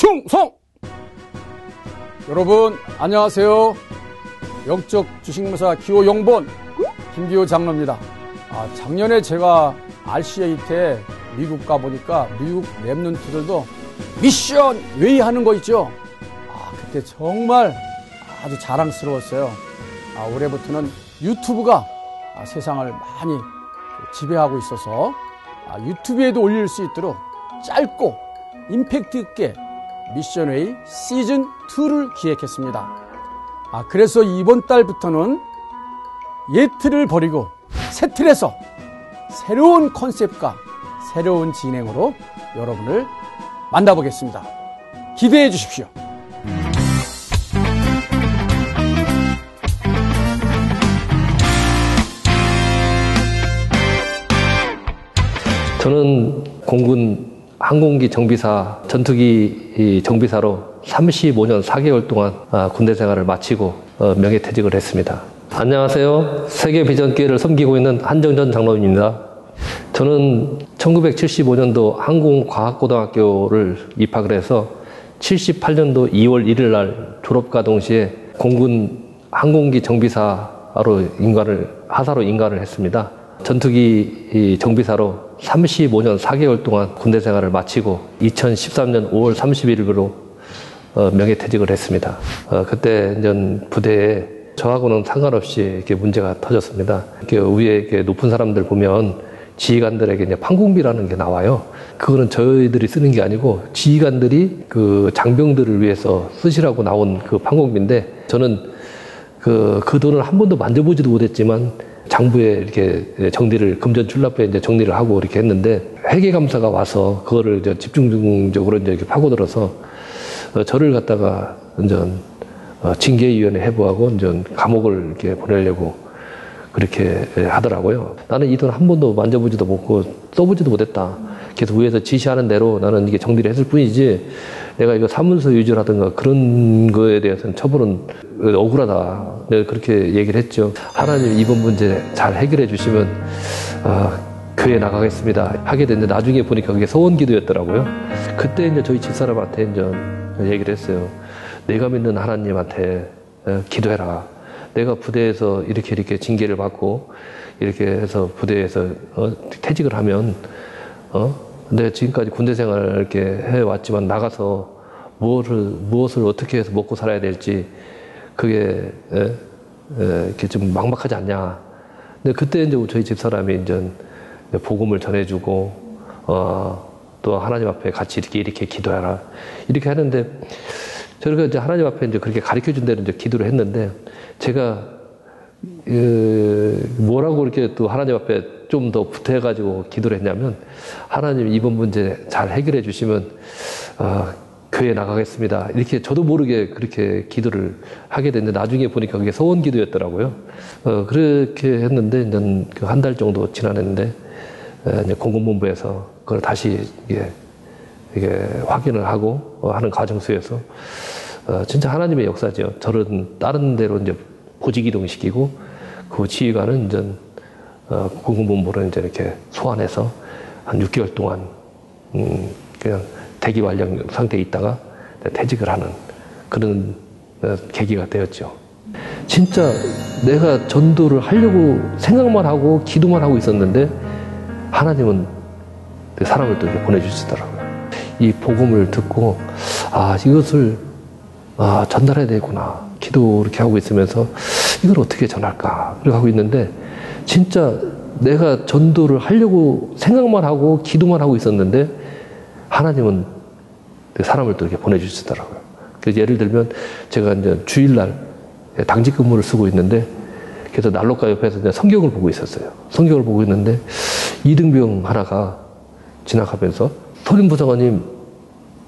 충성! 여러분, 안녕하세요. 영적 주식무사 기호 영본 김기호 장로입니다. 아, 작년에 제가 RCA 때 미국 가보니까 미국 Remnant들도 미션 웨이 하는 거 있죠? 아, 그때 정말 아주 자랑스러웠어요. 아, 올해부터는 유튜브가 아, 세상을 많이 지배하고 있어서 아, 유튜브에도 올릴 수 있도록 짧고 임팩트 있게 미션웨이 시즌 2를 기획했습니다. 아, 그래서 이번 달부터는 예틀을 버리고 새 틀에서 새로운 컨셉과 새로운 진행으로 여러분을 만나보겠습니다. 기대해 주십시오. 저는 공군 항공기 정비사, 전투기 정비사로 35년 4개월 동안 아, 군대 생활을 마치고 어, 명예퇴직을 했습니다. 안녕하세요. 세계 비전 기회를 섬기고 있는 한정전 장로입니다. 저는 1975년도 항공과학고등학교를 입학을 해서 78년도 2월 1일 날 졸업과 동시에 공군 항공기 정비사로 인간을 하사로 인간을 했습니다. 전투기 정비사로 35년 4개월 동안 군대 생활을 마치고 2013년 5월 31일로 어, 명예퇴직을 했습니다. 어, 그때 이제 부대에 저하고는 상관없이 이렇게 문제가 터졌습니다. 이렇게 위에 이렇게 높은 사람들 보면 지휘관들에게 이제 판공비라는 게 나와요. 그거는 저희들이 쓰는 게 아니고 지휘관들이 그 장병들을 위해서 쓰시라고 나온 그 판공비인데 저는 그, 그 돈을 한 번도 만져보지도 못했지만 장부에 이렇게 정리를 금전 출납부에 이제 정리를 하고 이렇게 했는데 회계 감사가 와서 그거를 이제 집중적으로 이제 이렇게 파고들어서 어, 저를 갖다가 이제 어, 징계위원회 해부하고 이제 감옥을 이렇게 보내려고 그렇게 하더라고요. 나는 이 돈 한 번도 만져보지도 못고 써보지도 못했다. 계속 위에서 지시하는 대로 나는 이게 정리를 했을 뿐이지 내가 이거 사문서 유지라든가 그런 거에 대해서는 처벌은 억울하다. 그렇게 얘기를 했죠. 하나님 이번 문제 잘 해결해 주시면 어, 교회 나가겠습니다. 하게 됐는데 나중에 보니까 그게 소원 기도였더라고요. 그때 이제 저희 집사람한테 이제 얘기를 했어요. 내가 믿는 하나님한테 어, 기도해라. 내가 부대에서 이렇게 이렇게 징계를 받고 이렇게 해서 부대에서 어, 퇴직을 하면 어? 내가 지금까지 군대 생활을 이렇게 해왔지만 나가서 무엇을 무엇을 어떻게 해서 먹고 살아야 될지 그게 에? 에, 이렇게 좀 막막하지 않냐. 근데 그때 이제 저희 집 사람이 이제 복음을 전해주고 어, 또 하나님 앞에 같이 이렇게 이렇게 기도하라 이렇게 하는데 저희가 이제 하나님 앞에 이제 그렇게 가르쳐 준 대로 이제 기도를 했는데 제가 그 뭐라고 이렇게 또 하나님 앞에 좀더 붙어가지고 기도를 했냐면 하나님 이번 문제 잘 해결해 주시면 어, 교회 나가겠습니다. 이렇게 저도 모르게 그렇게 기도를 하게 됐는데 나중에 보니까 그게 소원 기도였더라고요. 어, 그렇게 했는데 이제 그 한 달 정도 지났는데 이제 공군본부에서 그걸 다시 이게, 이게 확인을 하고 어, 하는 과정 속에서 어, 진짜 하나님의 역사죠. 저런 다른 데로 이제 보직 이동시키고 그 지휘관은 이제 어, 공군본부를 이제 이렇게 소환해서 한 6개월 동안 음, 그냥 대기 완료 상태에 있다가 퇴직을 하는 그런 어, 계기가 되었죠. 진짜 내가 전도를 하려고 생각만 하고 기도만 하고 있었는데 하나님은 그 사람을 또 보내주시더라고요. 이 복음을 듣고 아 이것을 아, 전달해야 되구나. 기도 이렇게 하고 있으면서 이걸 어떻게 전할까? 이렇게 하고 있는데 진짜 내가 전도를 하려고 생각만 하고 기도만 하고 있었는데 하나님은 그 사람을 또 이렇게 보내주시더라고요. 그래서 예를 들면 제가 이제 주일날 당직 근무를 쓰고 있는데 그래서 난로가 옆에서 이제 성경을 보고 있었어요. 성경을 보고 있는데 이등병 하나가 지나가면서 소림 부사관님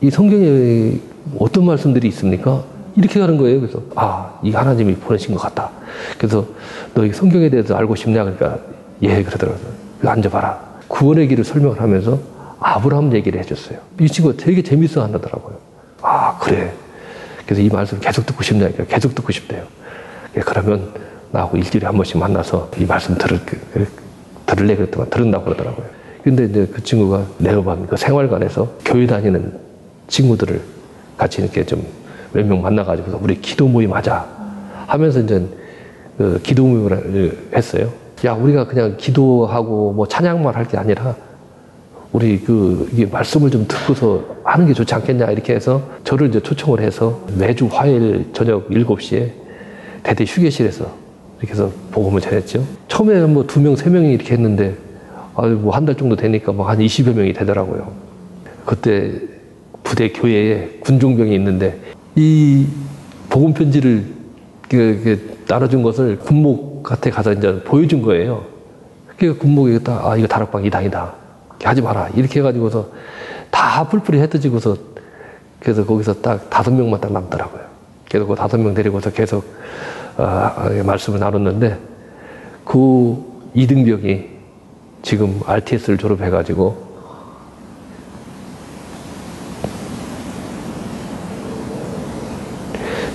이 성경에 어떤 말씀들이 있습니까? 이렇게 가는 거예요. 그래서 아, 이 하나님이 보내신 것 같다. 그래서 너 이 성경에 대해서 알고 싶냐? 그러니까 예, 그러더라고요. 앉아봐라. 구원의 길을 설명을 하면서 아브라함 얘기를 해줬어요. 이 친구가 되게 재밌어 하더라고요. 아, 그래. 그래서 이 말씀 계속 듣고 싶냐? 그러니까 계속 듣고 싶대요. 그러면 나하고 일주일에 한 번씩 만나서 이 말씀 들을, 들을래 그랬더만 들은다고 그러더라고요. 근데 이제 그 친구가 매번 그 생활관에서 교회 다니는 친구들을 같이 이렇게 좀 몇 명 만나가지고 우리 기도 모임 하자 하면서 이제 그 기도 모임을 했어요. 야, 우리가 그냥 기도하고 뭐 찬양만 할 게 아니라 우리 그 이게 말씀을 좀 듣고서 하는 게 좋지 않겠냐 이렇게 해서 저를 이제 초청을 해서 매주 화요일 저녁 7시에 대대 휴게실에서 이렇게 해서 복음을 전했죠. 처음에는 뭐두 명, 세 명이 이렇게 했는데 아유 뭐한 달 정도 되니까 뭐 한 20여 명이 되더라고요. 그때 부대 교회에 군종병이 있는데 이 복음 편지를 그, 그 나눠준 것을 군목한테 가서 이제 보여준 거예요. 그러니까 군목이 딱, 아, 이거 다락방 이당이다. 하지 마라. 이렇게 해가지고서 다 뿔뿔이 흩어지고서 그래서 거기서 딱 다섯 명만 딱 남더라고요. 그래서 그 다섯 명 데리고서 계속 어, 말씀을 나눴는데 그 이등병이 지금 RTS를 졸업해가지고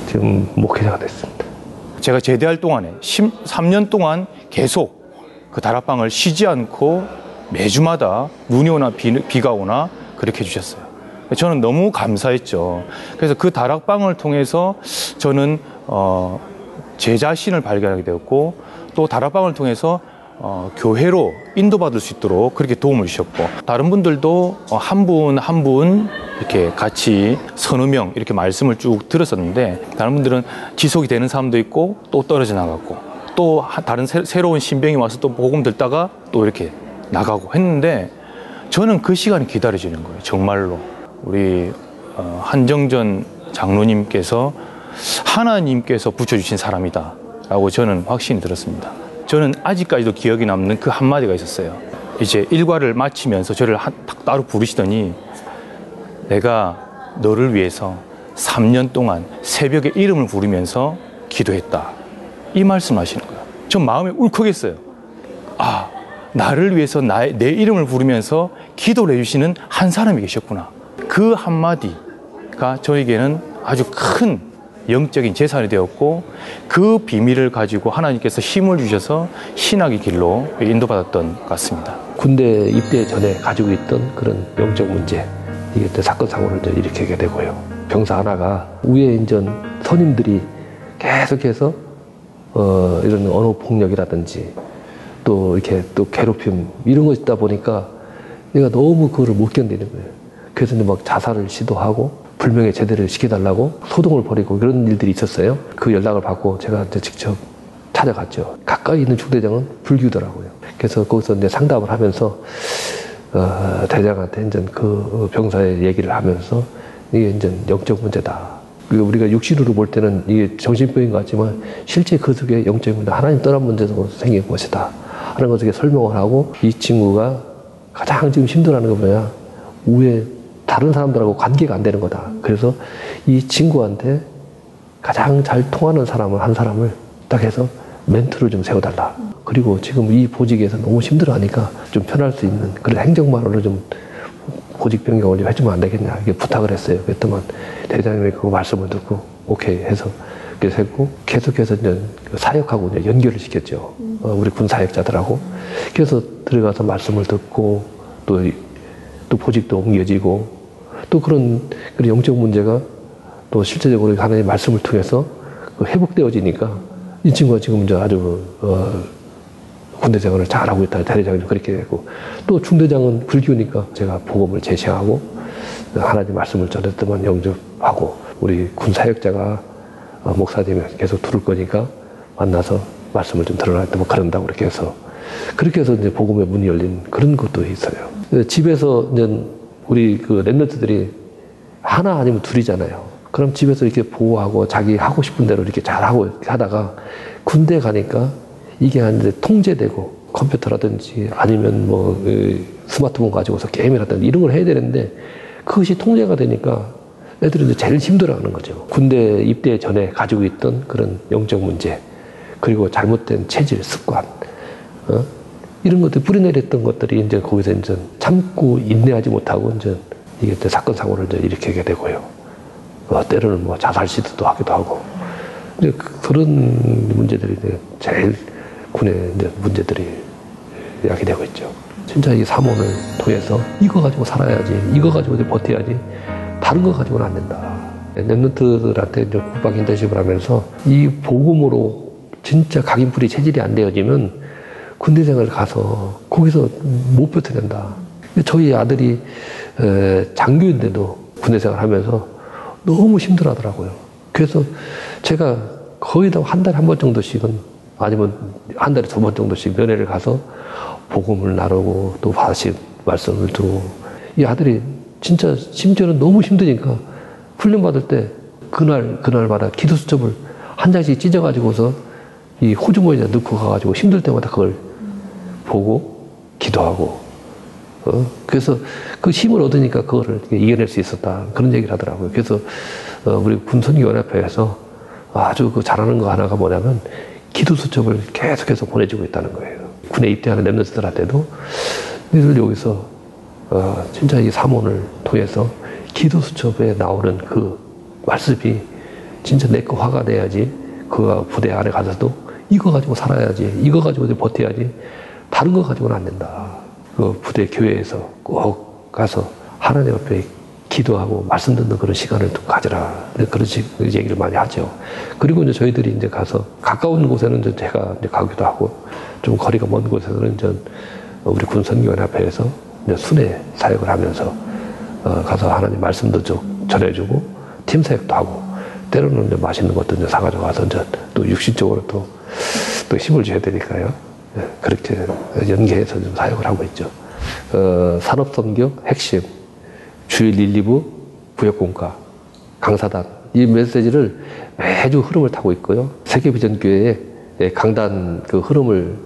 지금 목회자가 됐습니다. 제가 제대할 동안에 13년 동안 계속 그 다락방을 쉬지 않고 매주마다 눈이 오나 비, 가 오나 그렇게 해주셨어요. 저는 너무 감사했죠. 그래서 그 다락방을 통해서 저는 어, 제 자신을 발견하게 되었고 또 다락방을 통해서 어, 교회로 인도받을 수 있도록 그렇게 도움을 주셨고 다른 분들도 어, 한분 한 분 이렇게 같이 서너 명 이렇게 말씀을 쭉 들었었는데 다른 분들은 지속이 되는 사람도 있고 또 떨어져 나갔고 또 다른 새, 로운 신병이 와서 또 복음 듣다가 또 이렇게 나가고 했는데 저는 그 시간이 기다려지는 거예요 정말로 우리 어, 한정전 장로님께서 하나님께서 붙여주신 사람이다 라고 저는 확신이 들었습니다 저는 아직까지도 기억이 남는 그 한마디가 있었어요. 이제 일과를 마치면서 저를 한, 따로 부르시더니 내가 너를 위해서 3년 동안 새벽에 이름을 부르면서 기도했다. 이 말씀 하시는 거예요. 전 마음이 울컥했어요. 아, 나를 위해서 나의, 내 이름을 부르면서 기도를 해주시는 한 사람이 계셨구나. 그 한마디가 저에게는 아주 큰 영적인 재산이 되었고 그 비밀을 가지고 하나님께서 힘을 주셔서 신학의 길로 인도받았던 것 같습니다. 군대 입대 전에 가지고 있던 그런 영적 문제 이게 또 사건 사고를 일으키게 되고요. 병사 하나가 위에 인전 선임들이 계속해서 어, 이런 언어 폭력이라든지 또 이렇게 또 괴롭힘 이런 거 있다 보니까 내가 너무 그거를 못 견디는 거예요. 그래서 막 자살을 시도하고 불명예 제대를 시켜달라고 소동을 벌이고 그런 일들이 있었어요. 그 연락을 받고 제가 이제 직접 찾아갔죠. 가까이 있는 중대장은 불교더라고요. 그래서 거기서 이제 상담을 하면서 어, 대장한테 이제 그 병사의 얘기를 하면서 이게 이제 영적 문제다. 우리가 육신으로 볼 때는 이게 정신병인 것 같지만 실제 그 속에 영적 문제, 하나님 떠난 문제로 생긴 것이다. 하는 것을 설명을 하고 이 친구가 가장 지금 힘들어하는 거 뭐냐. 우에 다른 사람들하고 관계가 안 되는 거다. 그래서 이 친구한테 가장 잘 통하는 사람을 한 사람을 딱 해서 멘트를 좀 세워달라. 그리고 지금 이 보직에서 너무 힘들어하니까 좀 편할 수 있는 그런 행정만으로 좀 보직 변경을 좀 해주면 안 되겠냐 이렇게 부탁을 했어요. 그랬더만 대장님이 그 말씀을 듣고 오케이 해서 그래서 했고 계속해서 이제 그 사역하고 이제 연결을 시켰죠. 어, 우리 군 사역자들하고 그래서 들어가서 말씀을 듣고 또 또 보직도 옮겨지고 또 그런, 그런 영적 문제가 또 실제적으로 하나님의 말씀을 통해서 그 회복되어지니까 이 친구가 지금 이제 아주, 어, 군대 생활을 잘하고 있다. 대대장이 그렇게 되고 또 중대장은 불교니까 제가 복음을 제시하고 하나님 말씀을 전했더만 영접하고 우리 군 사역자가 어, 목사님이 계속 들을 거니까 만나서 말씀을 좀 들어라 뭐 그런다고 그렇게 해서 그렇게 해서 이제 복음의 문이 열린 그런 것도 있어요. 집에서 이제 우리 그 랩런트들이 하나 아니면 둘이잖아요. 그럼 집에서 이렇게 보호하고 자기 하고 싶은 대로 이렇게 잘하고 하다가 군대 가니까 이게 이제 통제되고 컴퓨터라든지 아니면 뭐그 스마트폰 가지고서 게임이라든지 이런 걸 해야 되는데 그것이 통제가 되니까 애들이 이제 제일 힘들어하는 거죠. 군대 입대 전에 가지고 있던 그런 영적 문제 그리고 잘못된 체질, 습관, 어? 이런 것들 뿌리내렸던 것들이 이제 거기서 이제 참고 인내하지 못하고 이제 이게 이제 사건 사고를 이제 일으키게 되고요. 어, 때로는 뭐 자살 시도도 하기도 하고 이제 그, 그런 문제들이 이제 제일 군의 이제 문제들이 야기되고 있죠. 진짜 이 사모를 통해서 이거 가지고 살아야지, 이거 가지고 버텨야지, 다른 거 가지고는 안 된다. 랩런트들한테 국방 인턴십을 하면서 이 복음으로 진짜 각인풀이 체질이 안 되어지면 군대 생활 가서 거기서 못 버텨낸다. 저희 아들이 장교인데도 군대 생활 하면서 너무 힘들어 하더라고요. 그래서 제가 거의 다 한 달에 한 번 정도씩은 아니면 한 달에 두 번 정도씩 면회를 가서 복음을 나누고 또 다시 말씀을 듣고 이 아들이 진짜 심지어는 너무 힘드니까 훈련 받을 때 그날 그날마다 기도 수첩을 한 장씩 찢어가지고서 이 호주머니에 넣고 가가지고 힘들 때마다 그걸 보고 기도하고 어? 그래서 그 힘을 얻으니까 그거를 이겨낼 수 있었다 그런 얘기를 하더라고요. 그래서 어, 우리 군선교연합회에서 아주 그 잘하는 거 하나가 뭐냐면 기도 수첩을 계속해서 보내주고 있다는 거예요. 군에 입대하는 랩런스들한테도 니들 여기서 어, 진짜 이 사문을 통해서 기도 수첩에 나오는 그 말씀이 진짜 내 거 화가 내야지 그 부대 안에 가서도 이거 가지고 살아야지 이거 가지고 버텨야지 다른 거 가지고는 안 된다. 그 부대 교회에서 꼭 가서 하나님 앞에 기도하고 말씀 듣는 그런 시간을 좀 가져라. 그런 얘기를 많이 하죠. 그리고 이제 저희들이 이제 가서 가까운 곳에는 이제 제가 이제 가기도 하고 좀 거리가 먼 곳에서는 이제 우리 군선교연합회에서 이제 순회 사역을 하면서 어 가서 하나님 말씀도 좀 전해주고 팀 사역도 하고 때로는 이제 맛있는 것도 이제 사가지고 와서 이제 또 육신적으로 또, 또 힘을 줘야 되니까요. 네, 그렇게 연계해서 좀 사역을 하고 있죠. 어, 산업성교 핵심 주일 1, 2부 구역공과 강사단 이 메시지를 매주 흐름을 타고 있고요. 세계비전교회의 강단 그 흐름을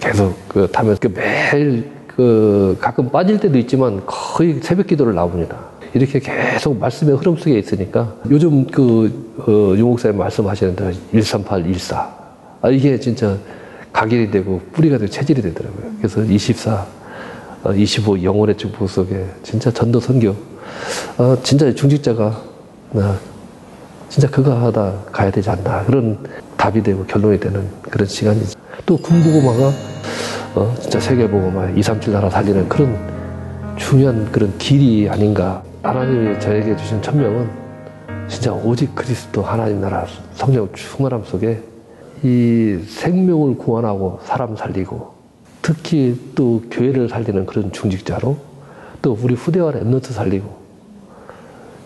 계속 그 타면서 그 매일 그 가끔 빠질 때도 있지만 거의 새벽 기도를 나옵니다. 이렇게 계속 말씀의 흐름 속에 있으니까 요즘 그 어, 용옥사님 말씀하시는데 138, 14 아, 이게 진짜 각일이 되고 뿌리가 되고 체질이 되더라고요. 그래서 24 25 영혼의 축복 속에 진짜 전도 선교 어, 진짜 중직자가 어, 진짜 그거 하다 가야 되지 않나 그런 답이 되고 결론이 되는 그런 시간이죠. 또 군부고마가 어, 진짜 세계보고마 237 나라 살리는 그런 중요한 그런 길이 아닌가. 하나님이 저에게 주신 천명은 진짜 오직 그리스도 하나님 나라 성령 충만함 속에 이 생명을 구원하고 사람 살리고 특히 또 교회를 살리는 그런 중직자로 또 우리 후대와 랩너트 살리고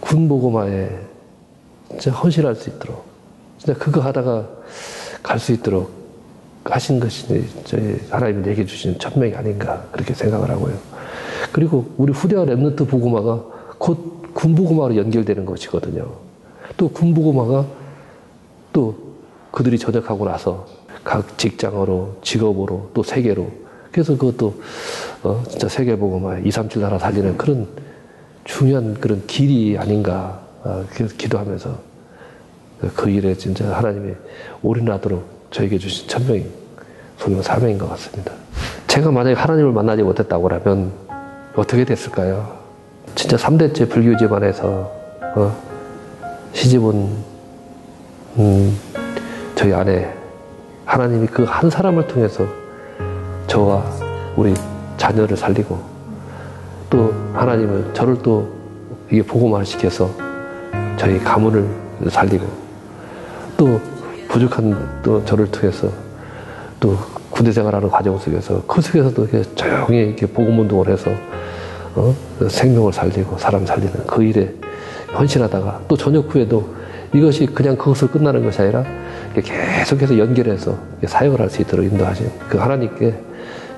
군보고마에 진짜 헌신할 수 있도록 진짜 그거 하다가 갈 수 있도록 하신 것이 저희 하나님이 내게 주신 천명이 아닌가 그렇게 생각을 하고요. 그리고 우리 후대와 랩너트 보고마가 곧 군보고마로 연결되는 것이거든요. 또 군보고마가 또 그들이 전역하고 나서 각 직장으로 직업으로 또 세계로 그래서 그것도 어, 진짜 세계보고마 237 나라 살리는 그런 중요한 그런 길이 아닌가 어, 기도하면서 그 일에 진짜 하나님이 올인하도록 저에게 주신 천명이 소명 사명인 것 같습니다. 제가 만약에 하나님을 만나지 못했다고 하면 어떻게 됐을까요? 진짜 3대째 불교 집안에서 어, 시집은 음, 저희 아내 하나님이 그 한 사람을 통해서 저와 우리 자녀를 살리고 또 하나님은 저를 또 이게 복음화 시켜서 저희 가문을 살리고 또 부족한 또 저를 통해서 또 군대 생활하는 과정 속에서 그 속에서도 이렇게 조용히 이렇게 복음 운동을 해서 어? 생명을 살리고 사람 살리는 그 일에 헌신하다가 또 저녁 후에도 이것이 그냥 그것을 끝나는 것이 아니라 계속해서 연결해서 사역을 할 수 있도록 인도하신 그 하나님께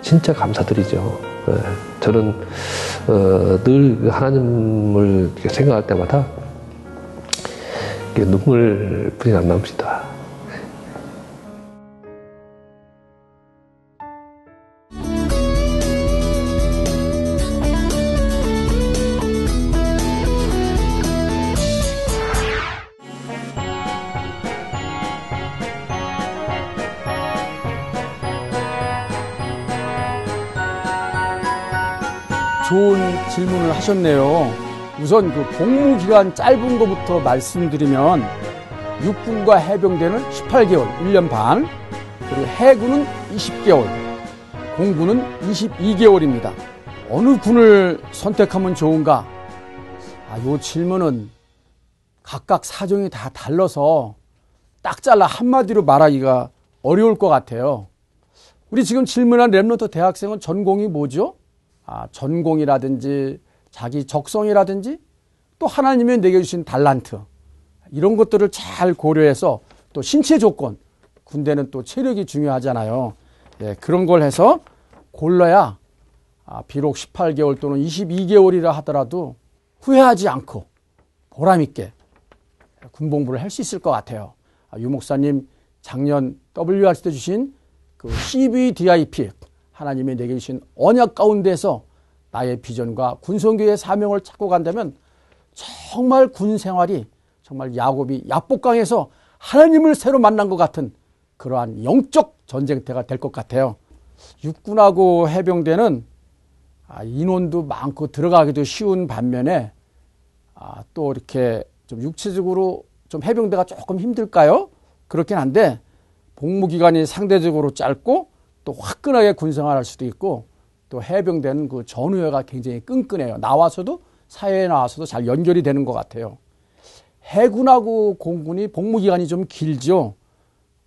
진짜 감사드리죠. 네. 저는 어, 늘 하나님을 생각할 때마다 눈물뿐이 안 납니다. 좋은 질문을 하셨네요. 우선 그 복무 기간 짧은 것부터 말씀드리면 육군과 해병대는 18개월, 1년 반, 그리고 해군은 20개월, 공군은 22개월입니다. 어느 군을 선택하면 좋은가? 아, 요 질문은 각각 사정이 다 달라서 딱 잘라 한마디로 말하기가 어려울 것 같아요. 우리 지금 질문한 랩런터 대학생은 전공이 뭐죠? 아, 전공이라든지 자기 적성이라든지 또 하나님이 내게 주신 달란트 이런 것들을 잘 고려해서 또 신체 조건 군대는 또 체력이 중요하잖아요. 예, 그런 걸 해서 골라야 아, 비록 18개월 또는 22개월이라 하더라도 후회하지 않고 보람 있게 군복무를 할 수 있을 것 같아요. 아, 유 목사님 작년 WRC 때 주신 그 CVDIP 하나님이 내게 주신 언약 가운데서 나의 비전과 군성교의 사명을 찾고 간다면 정말 군 생활이 정말 야곱이 야복강에서 하나님을 새로 만난 것 같은 그러한 영적 전쟁터가 될 것 같아요. 육군하고 해병대는 아, 인원도 많고 들어가기도 쉬운 반면에 아, 또 이렇게 좀 육체적으로 좀 해병대가 조금 힘들까요? 그렇긴 한데 복무 기간이 상대적으로 짧고 또 화끈하게 군생활할 수도 있고 또 해병대는 그 전후회가 굉장히 끈끈해요. 나와서도 사회에 나와서도 잘 연결이 되는 것 같아요. 해군하고 공군이 복무 기간이 좀 길죠.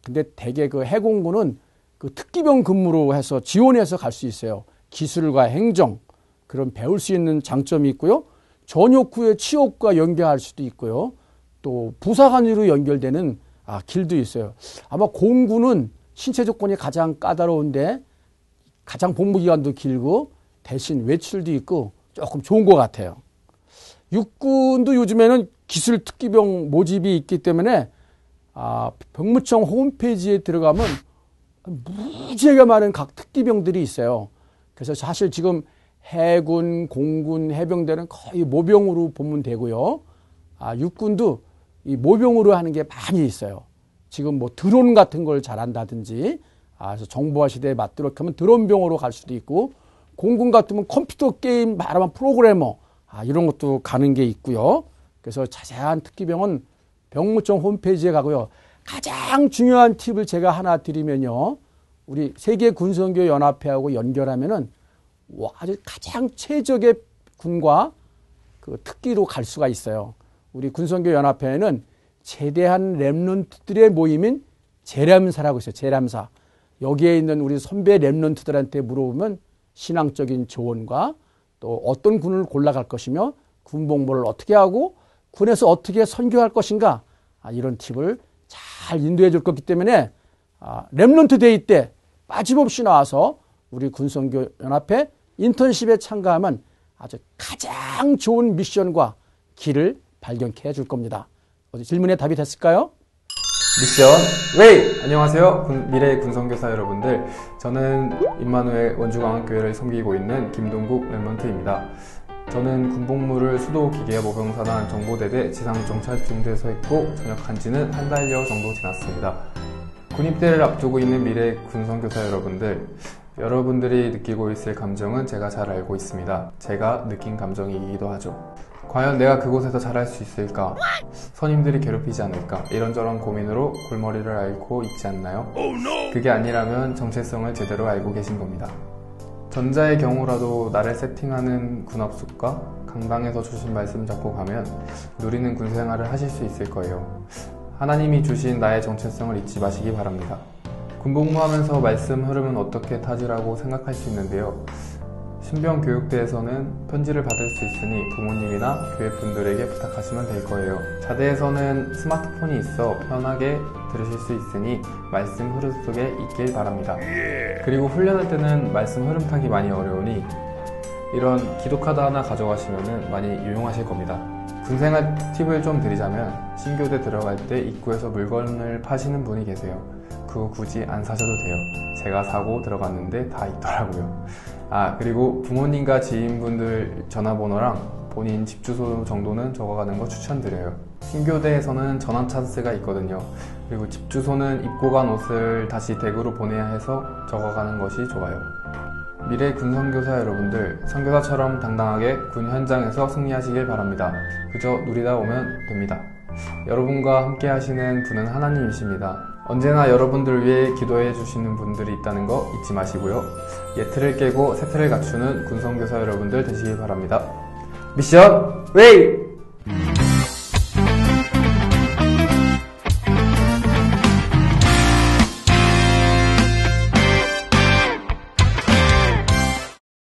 근데 대개 그 해공군은 그 특기병 근무로 해서 지원해서 갈 수 있어요. 기술과 행정 그런 배울 수 있는 장점이 있고요. 전역 후에 취업과 연계할 수도 있고요. 또 부사관으로 연결되는 아, 길도 있어요. 아마 공군은 신체 조건이 가장 까다로운데 가장 복무 기간도 길고 대신 외출도 있고 조금 좋은 것 같아요. 육군도 요즘에는 기술 특기병 모집이 있기 때문에 아, 병무청 홈페이지에 들어가면 무지하게 많은 각 특기병들이 있어요. 그래서 사실 지금 해군, 공군, 해병대는 거의 모병으로 보면 되고요. 아, 육군도 이 모병으로 하는 게 많이 있어요. 지금 뭐 드론 같은 걸 잘한다든지, 아, 정보화 시대에 맞도록 하면 드론병으로 갈 수도 있고, 공군 같으면 컴퓨터 게임 말하면 프로그래머, 아, 이런 것도 가는 게 있고요. 그래서 자세한 특기병은 병무청 홈페이지에 가고요. 가장 중요한 팁을 제가 하나 드리면요. 우리 세계 군성교 연합회하고 연결하면은 아주 가장 최적의 군과 그 특기로 갈 수가 있어요. 우리 군성교 연합회에는 제대한 랩런트들의 모임인 재람사라고 있어요. 재람사. 여기에 있는 우리 선배 랩런트들한테 물어보면 신앙적인 조언과 또 어떤 군을 골라갈 것이며 군복무를 어떻게 하고 군에서 어떻게 선교할 것인가 아, 이런 팁을 잘 인도해 줄 거기 때문에 아, Remnant Day 때 빠짐없이 나와서 우리 군선교 연합회 인턴십에 참가하면 아주 가장 좋은 미션과 길을 발견케 해줄 겁니다. 어디 질문에 답이 됐을까요? 미션 웨이! 안녕하세요. 군, 미래 군선교사 여러분들. 저는 임마누엘 원주광학교회를 섬기고 있는 김동국 Remnant입니다. 저는 군복무를 수도 기계화 모병사단 정보대대 지상정찰중대에서 했고 전역한 지는 한 달여 정도 지났습니다. 군입대를 앞두고 있는 미래 군성교사 여러분들 여러분들이 느끼고 있을 감정은 제가 잘 알고 있습니다. 제가 느낀 감정이기도 하죠. 과연 내가 그곳에서 잘할 수 있을까? 선임들이 괴롭히지 않을까? 이런저런 고민으로 골머리를 앓고 있지 않나요? 그게 아니라면 정체성을 제대로 알고 계신 겁니다. 전자의 경우라도 나를 세팅하는 군합숙과 강당에서 주신 말씀 잡고 가면 누리는 군 생활을 하실 수 있을 거예요. 하나님이 주신 나의 정체성을 잊지 마시기 바랍니다. 군복무하면서 말씀 흐름은 어떻게 타지라고 생각할 수 있는데요. 신병 교육대에서는 편지를 받을 수 있으니 부모님이나 교회 분들에게 부탁하시면 될 거예요. 자대에서는 스마트폰이 있어 편하게 들으실 수 있으니 말씀 흐름 속에 있길 바랍니다. 그리고 훈련할 때는 말씀 흐름 타기 많이 어려우니 이런 기도카드 하나 가져가시면 많이 유용하실 겁니다. 군생활 팁을 좀 드리자면 신교대 들어갈 때 입구에서 물건을 파시는 분이 계세요. 그거 굳이 안 사셔도 돼요. 제가 사고 들어갔는데 다 있더라고요. 아, 그리고 부모님과 지인분들 전화번호랑 본인 집 주소 정도는 적어가는 거 추천드려요. 신교대에서는 전환 찬스가 있거든요. 그리고 집 주소는 입고 간 옷을 다시 댁으로 보내야 해서 적어가는 것이 좋아요. 미래 군 선교사 여러분들, 선교사처럼 당당하게 군 현장에서 승리하시길 바랍니다. 그저 누리다 오면 됩니다. 여러분과 함께 하시는 분은 하나님이십니다. 언제나 여러분들 위해 기도해 주시는 분들이 있다는 거 잊지 마시고요. 예틀을 깨고 세틀을 갖추는 군성교사 여러분들 되시길 바랍니다. 미션 웨이!